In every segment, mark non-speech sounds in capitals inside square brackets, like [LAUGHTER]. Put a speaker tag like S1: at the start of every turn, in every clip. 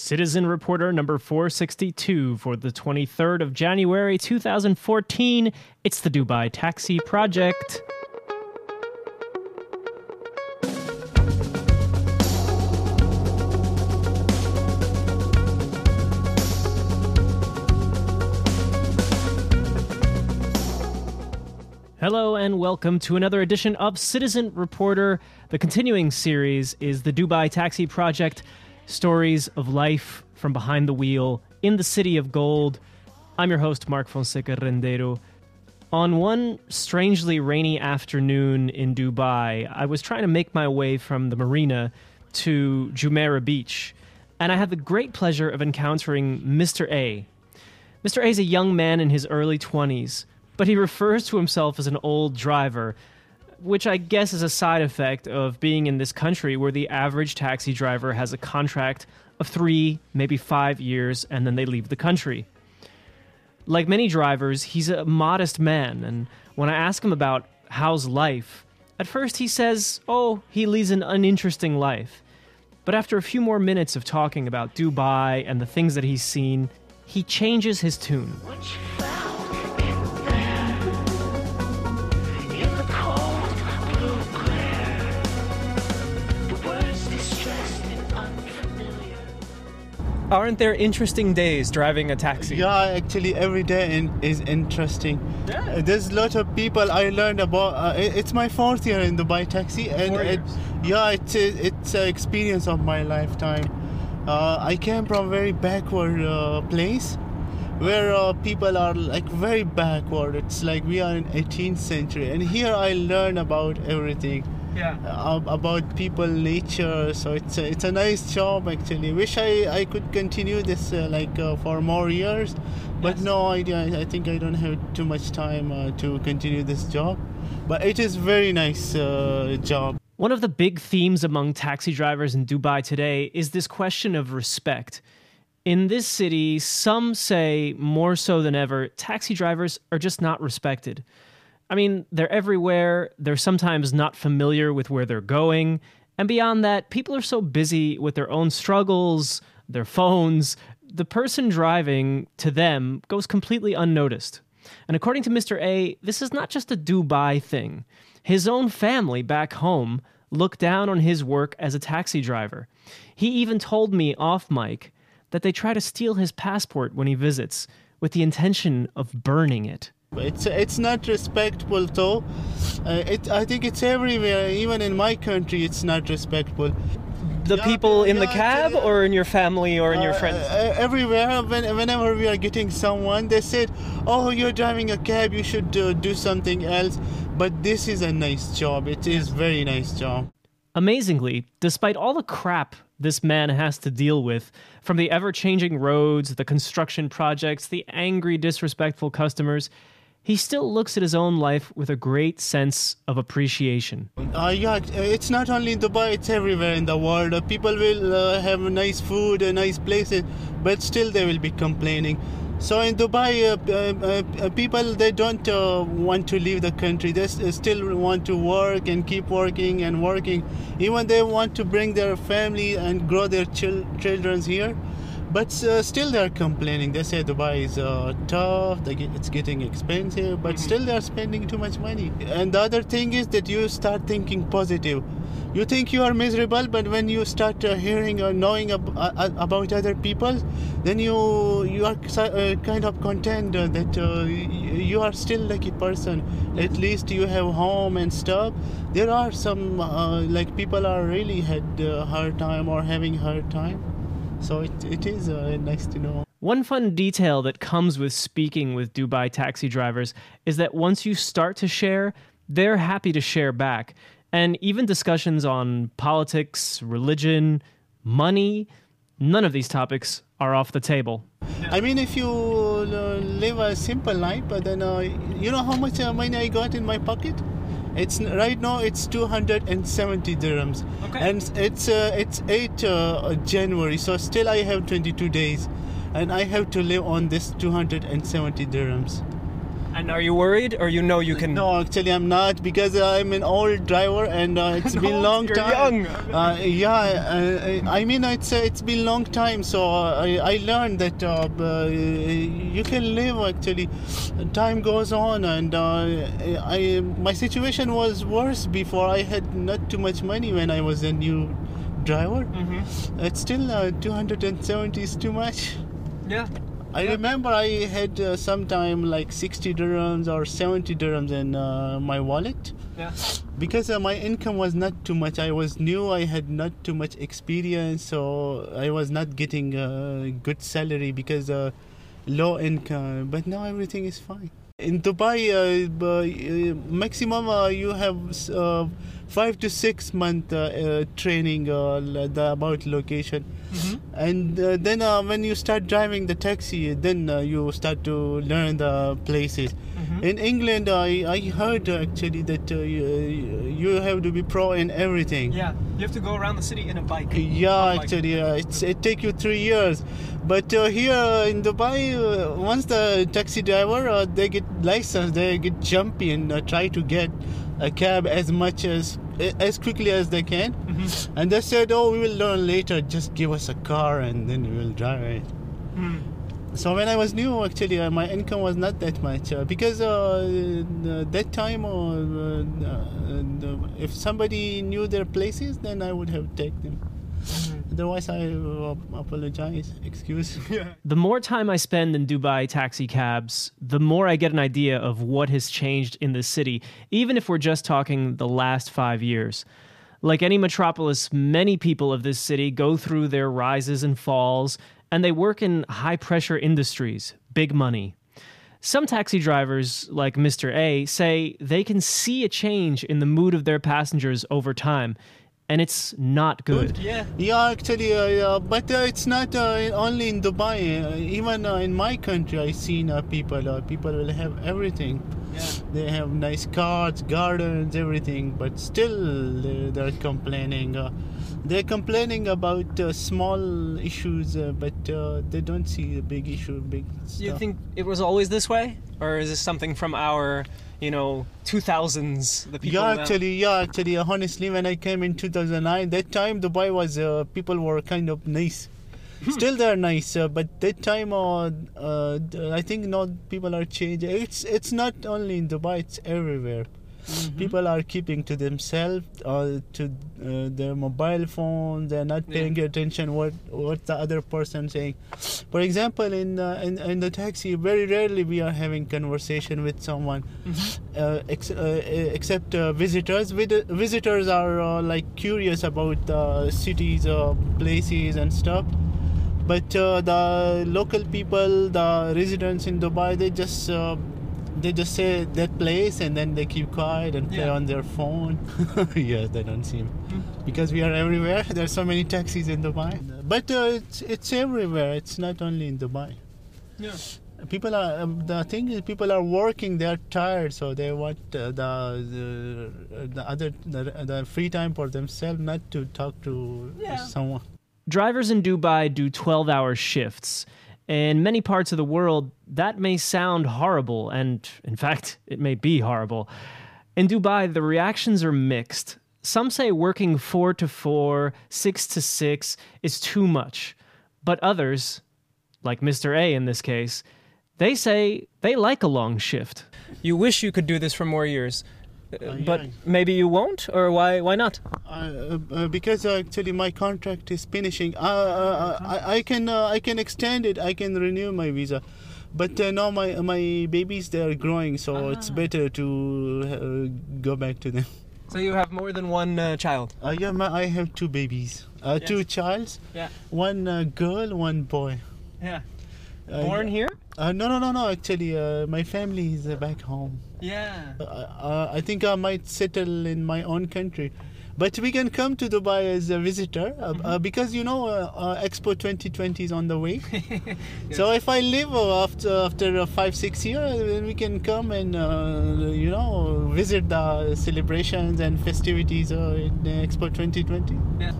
S1: Citizen Reporter number 462 for the 23rd of January 2014. It's the Dubai Taxi Project. Hello and welcome to another edition of Citizen Reporter. The continuing series is the Dubai Taxi Project stories of life from behind the wheel in the city of gold. I'm your host, Mark Fonseca Rendeiro. On one strangely rainy afternoon in Dubai, I was trying to make my way from the marina to Jumeirah Beach, and I had the great pleasure of encountering Mr. A. Mr. A is a young man in his early 20s, but he refers to himself as an old driver which I guess is a side effect of being in this country where the average taxi driver has a contract of three, maybe five years, and then they leave the country. Like many drivers, he's a modest man, and when I ask him about how's life, at first he says, oh, he leads an uninteresting life. But after a few more minutes of talking about Dubai and the things that he's seen, he changes his tune. Aren't there interesting days driving a taxi?
S2: Yeah, actually, every day in, is interesting.
S1: Yeah.
S2: Uh, There's a lot of people I learned about. Uh, it- it's my fourth year in Dubai taxi, and it, yeah, it's a, it's an experience of my lifetime. Uh, I came from a very backward uh, place where uh, people are like very backward. It's like we are in 18th century, and here I learn about everything
S1: Yeah.
S2: uh, about people nature so it's a, it's a nice job actually wish i i could continue this uh, like uh, for more years but
S1: Yes.
S2: no idea I, I think i don't have too much time uh, to continue this job but it is very nice uh, job
S1: One of the big themes among taxi drivers in Dubai today is this question of respect. In this city, some say more so than ever, taxi drivers are just not respected. I mean, they're everywhere, they're sometimes not familiar with where they're going, and beyond that, people are so busy with their own struggles, their phones, the person driving to them goes completely unnoticed. And according to Mr. A, this is not just a Dubai thing. His own family back home look down on his work as a taxi driver. He even told me off mic that they try to steal his passport when he visits with the intention of burning it.
S2: It's it's not respectful though uh, it i think it's everywhere even in my country it's not respectful
S1: The
S2: Yeah,
S1: people in the cab
S2: actually,
S1: or in your family or in your
S2: Uh,
S1: friends?
S2: uh, everywhere, when, whenever we are getting someone, they said, "Oh, you're driving a cab. You should uh, do something else." But this is a nice job. It is very nice job.
S1: Amazingly, despite all the crap this man has to deal with, from the ever changing roads, the construction projects, the angry, disrespectful customers, he still looks at his own life with a great sense of appreciation.
S2: Uh, yeah, it's not only in Dubai; it's everywhere in the world. Uh, people will uh, have nice food, uh, nice places, but still they will be complaining. So in Dubai, uh, uh, uh, people they don't want to leave the country. They still want to work and keep working and working. Even they want to bring their family and grow their chil- children here. But uh, still, they're complaining. They say Dubai is uh, tough. They get, it's getting expensive, but still, they're spending too much money. And the other thing is that you start thinking positive. You think you are miserable, but when you start uh, hearing or knowing ab- uh, uh, about other people, then you you are uh, kind of content uh, that uh, you are still lucky person. At least you have home and stuff. There are some uh, like people are really had uh, hard time or having hard time. So it, it is uh, nice to know.
S1: One fun detail that comes with speaking with Dubai taxi drivers is that once you start to share, they're happy to share back. And even discussions on politics, religion, money, none of these topics are off the table.
S2: I mean, if you uh, live a simple life, but then uh, you know how much uh, money I got in my pocket? It's right now it's 270 dirhams,
S1: Okay.
S2: and it's uh, it's 8 uh, January, so still I have 22 days, and I have to live on this 270 dirhams.
S1: And are you worried, or you know you can?
S2: No, actually, I'm not because I'm an old driver and uh, it's [LAUGHS] been
S1: Old?
S2: long
S1: You're
S2: time.
S1: young.
S2: Uh, yeah, uh, I mean it's uh, it's been long time, so uh, I, I learned that uh, uh, you can live actually. Time goes on, and uh, I my situation was worse before. I had not too much money when I was a new driver.
S1: Mm-hmm.
S2: It's still uh, 270 is too much.
S1: Yeah.
S2: I
S1: Yeah.
S2: remember I had uh, sometime like 60 dirhams or 70 dirhams in uh, my wallet
S1: Yeah.
S2: because uh, my income was not too much. I was new, I had not too much experience, so I was not getting a good salary because uh, low income. But now everything is fine. In Dubai, uh, uh, maximum uh, you have uh, five to six month uh, uh, training uh, the, about location
S1: Mm-hmm.
S2: and uh, then uh, when you start driving the taxi then uh, you start to learn the places
S1: Mm-hmm.
S2: in england i, I heard actually that uh, you, you have to be pro in everything
S1: Yeah. You have to go around the city in a bike.
S2: yeah
S1: bike.
S2: actually uh, it's, it take you three years but uh, here in dubai uh, once the taxi driver uh, they get license they get jumpy and uh, try to get a cab as much as as quickly as they can
S1: Mhm.
S2: and they said oh we will learn later just give us a car and then we will drive it
S1: Mm.
S2: so when I was new, actually, uh, my income was not that much uh, because uh, that time, uh, uh, if somebody knew their places, then I would have taken them. Otherwise, I apologize. Excuse. [LAUGHS]
S1: The more time I spend in Dubai taxi cabs, the more I get an idea of what has changed in the city, even if we're just talking the last five years. Like any metropolis, many people of this city go through their rises and falls, and they work in high pressure industries, big money. Some taxi drivers, like Mr. A, say they can see a change in the mood of their passengers over time, and it's not good.
S2: Yeah, yeah, actually, uh, yeah, but uh, it's not uh, only in Dubai. Uh, even uh, in my country, I seen uh, people. Uh, people will have everything.
S1: Yeah.
S2: They have nice cars, gardens, everything, but still uh, they're complaining. Uh, they're complaining about uh, small issues, uh, but uh, they don't see a big issue, big stuff.
S1: You think it was always this way, or is this something from our, you know, 2000s? The people
S2: yeah, actually, yeah, actually, honestly, when I came in 2009, that time Dubai was uh, people were kind of nice.
S1: Hmm.
S2: Still, they're nice, uh, but that time, uh, uh, I think now people are changing. It's it's not only in Dubai; it's everywhere.
S1: Mm-hmm.
S2: People are keeping to themselves, uh, to uh, their mobile phones. They're not
S1: Yeah.
S2: paying attention what what the other person saying. For example, in, uh, in in the taxi, very rarely we are having conversation with someone
S1: Mm-hmm.
S2: uh, ex- uh, except uh, visitors. Vid- visitors are uh, like curious about uh, cities, uh, places, and stuff. But uh, the local people, the residents in Dubai, they just uh, they just say that place and then they keep quiet and play
S1: Yeah.
S2: on their phone. [LAUGHS] yes, they don't seem
S1: Mm.
S2: because we are everywhere. [LAUGHS] There's so many taxis in Dubai, but uh, it's it's everywhere. It's not only in Dubai
S1: Yeah.
S2: people are um, the thing is people are working they're tired so they want uh, the, the the other the, the free time for themselves not to talk to
S1: Yeah.
S2: someone
S1: Drivers in Dubai do 12 hour shifts. In many parts of the world, that may sound horrible, and in fact, [LAUGHS] it may be horrible. In Dubai, the reactions are mixed. Some say working four to four, six to six is too much. But others, like Mr. A in this case, they say they like a long shift. You wish you could do this for more years,
S2: but
S1: maybe you won't, or why? Why not?
S2: uh, uh, because uh, actually my contract is finishing uh, uh, I, I can uh, I can extend it I can renew my visa but uh, now my my babies they are growing so it's better to uh, go back to them
S1: So you have more than one uh, child.
S2: uh, yeah my, I have two babies uh, two childs
S1: Yeah.
S2: one uh, girl one boy
S1: Yeah. Born here?
S2: Uh, no, no, no, no. Actually, uh, my family is uh, back home.
S1: Yeah.
S2: Uh, uh, I think I might settle in my own country. But we can come to Dubai as a visitor uh,
S1: Mm-hmm.
S2: uh, because you know uh, uh, Expo 2020 is on the way. [LAUGHS] So if I live uh, after after uh, five six years, then we can come and uh, you know visit the celebrations and festivities uh, in Expo 2020.
S1: Yeah.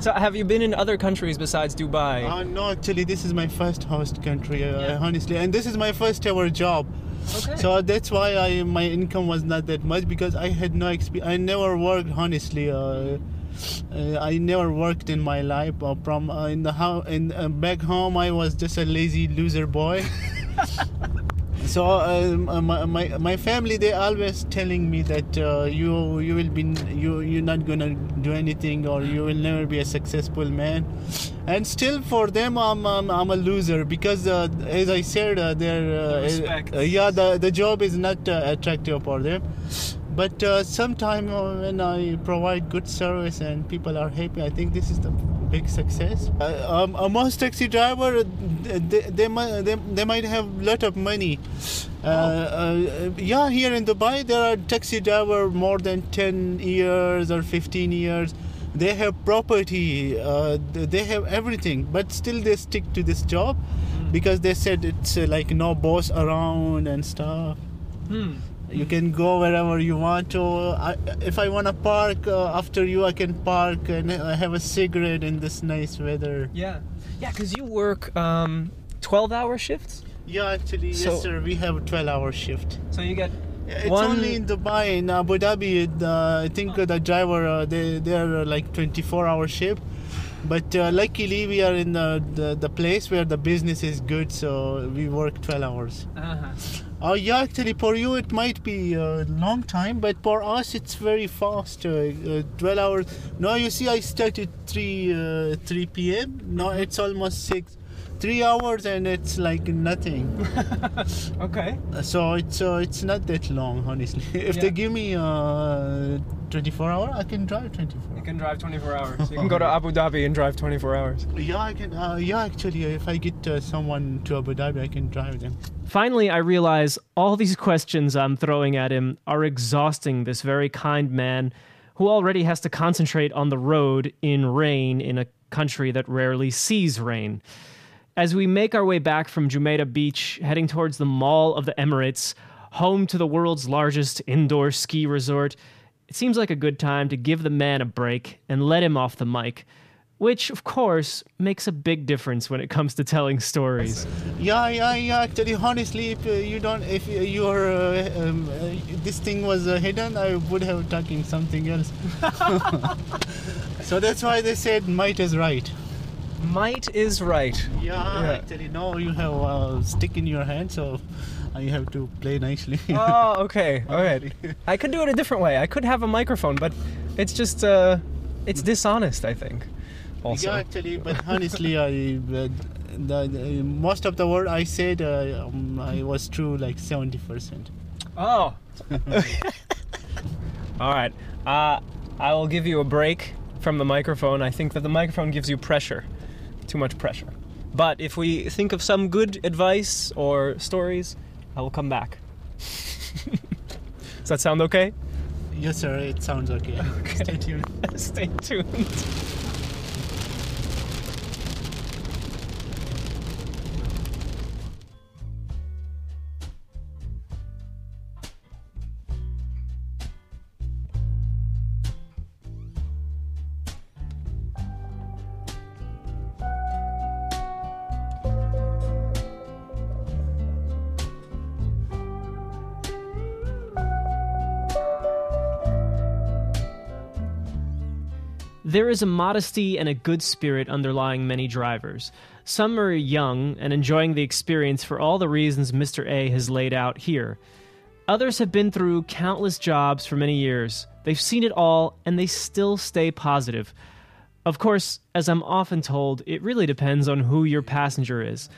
S1: So have you been in other countries besides Dubai?
S2: Uh, no, actually, this is my first host country, uh,
S1: Yeah.
S2: honestly, and this is my first ever job.
S1: Okay.
S2: So that's why I my income was not that much because I had no experience. I never worked honestly. Uh, uh, I never worked in my life. Uh, from uh, in the house in uh, back home, I was just a lazy loser boy. [LAUGHS] so uh, my, my family they always telling me that uh, you you will be you you're not gonna do anything or you will never be a successful man and still for them i'm i'm, I'm a loser because uh, as i said uh, they're
S1: The
S2: uh,
S1: respect.
S2: uh, yeah the the job is not uh, attractive for them but uh, sometime uh, when i provide good service and people are happy i think this is the big success. Uh, um, a most taxi driver uh, they, they, might, they, they might have lot of money. Uh, uh, yeah here in dubai there are taxi driver more than 10 years or 15 years. They have property uh, they have everything but still they stick to this job because they said it's uh, like no boss around and stuff.
S1: Hmm.
S2: You can go wherever you want to. I, if I want to park uh, after you, I can park and uh, have a cigarette in this nice weather.
S1: Yeah. Yeah, because you work um, 12 hour shifts?
S2: Yeah, actually,
S1: So-
S2: yes, sir. We have a 12-hour shift.
S1: So you get.
S2: It's
S1: One-
S2: only in Dubai. In Abu Dhabi, uh, I think uh, the driver uh, they they are uh, like 24-hour shift. But uh, luckily, we are in the, the the place where the business is good, so we work 12 hours.
S1: Uh-huh.
S2: Oh yeah, actually for you it might be a long time, but for us it's very fast. Uh, uh, Twelve hours. No, you see, I started three uh, three p.m. No, it's almost six. Three hours and it's like nothing. [LAUGHS]
S1: Okay.
S2: so it's uh, it's not that long, honestly. [LAUGHS] if
S1: Yeah.
S2: they give me uh, twenty-four hour, I can drive 24.
S1: You
S2: twenty-four.
S1: can drive 24 [LAUGHS] hours. You can go to Abu Dhabi and drive 24 hours.
S2: Yeah, I can. Uh, yeah, actually, if I get uh, someone to Abu Dhabi, I can drive them.
S1: Finally, I realize all these questions I'm throwing at him are exhausting this very kind man who already has to concentrate on the road in rain in a country that rarely sees rain. As we make our way back from Jumeirah Beach, heading towards the Mall of the Emirates, home to the world's largest indoor ski resort, it seems like a good time to give the man a break and let him off the mic, which, of course, makes a big difference when it comes to telling stories.
S2: Yeah, yeah, yeah. Actually, honestly, if uh, you don't, if uh, your uh, um, uh, this thing was uh, hidden, I would have talking something else. [LAUGHS] so that's why they said might is right.
S1: Might is right.
S2: Yeah,
S1: Yeah.
S2: actually, no, you have a stick in your hand, so you have to play nicely. [LAUGHS]
S1: oh, okay. [LAUGHS] All right. I could do it a different way. I could have a microphone, but it's just uh, it's dishonest. I think. Also.
S2: Yeah, actually, but honestly, I uh, the, the, most of the word I said, uh, um, I was true like seventy percent.
S1: Oh. [LAUGHS] All right. Uh, I will give you a break from the microphone. I think that the microphone gives you pressure, too much pressure. But if we think of some good advice or stories, I will come back. [LAUGHS] Does that sound okay?
S2: Yes, sir. It sounds okay. Stay tuned. [LAUGHS]
S1: Stay tuned. There is a modesty and a good spirit underlying many drivers. Some are young and enjoying the experience for all the reasons Mr. A has laid out here. Others have been through countless jobs for many years. They've seen it all and they still stay positive. Of course, as I'm often told, it really depends on who your passenger is.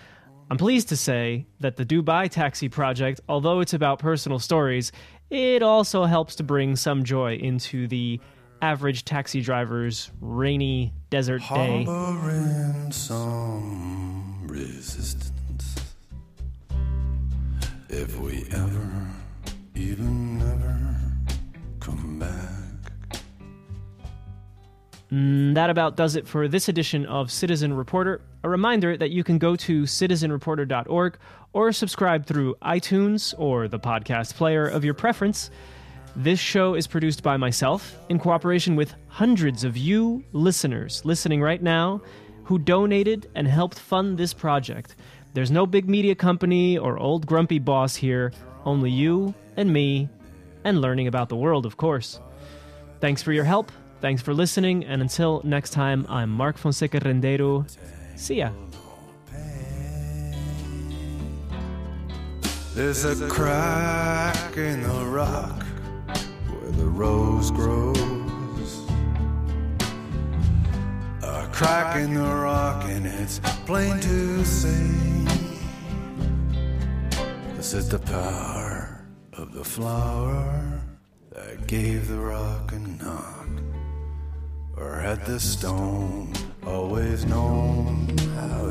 S1: I'm pleased to say that the Dubai Taxi Project, although it's about personal stories, it also helps to bring some joy into the average taxi driver's rainy desert day.
S3: Harboring some resistance. If we ever, even never, come back.
S1: Mm, that about does it for this edition of Citizen Reporter. A reminder that you can go to citizenreporter.org or subscribe through iTunes or the podcast player of your preference. This show is produced by myself in cooperation with hundreds of you listeners listening right now who donated and helped fund this project. There's no big media company or old grumpy boss here, only you and me, and learning about the world, of course. Thanks for your help. Thanks for listening. And until next time, I'm Mark Fonseca Rendeiro. See ya.
S3: There's a crack in the rock the rose grows. A crack in the rock, and it's plain to see. This is the power of the flower that gave the rock a knock. Or had the stone always known how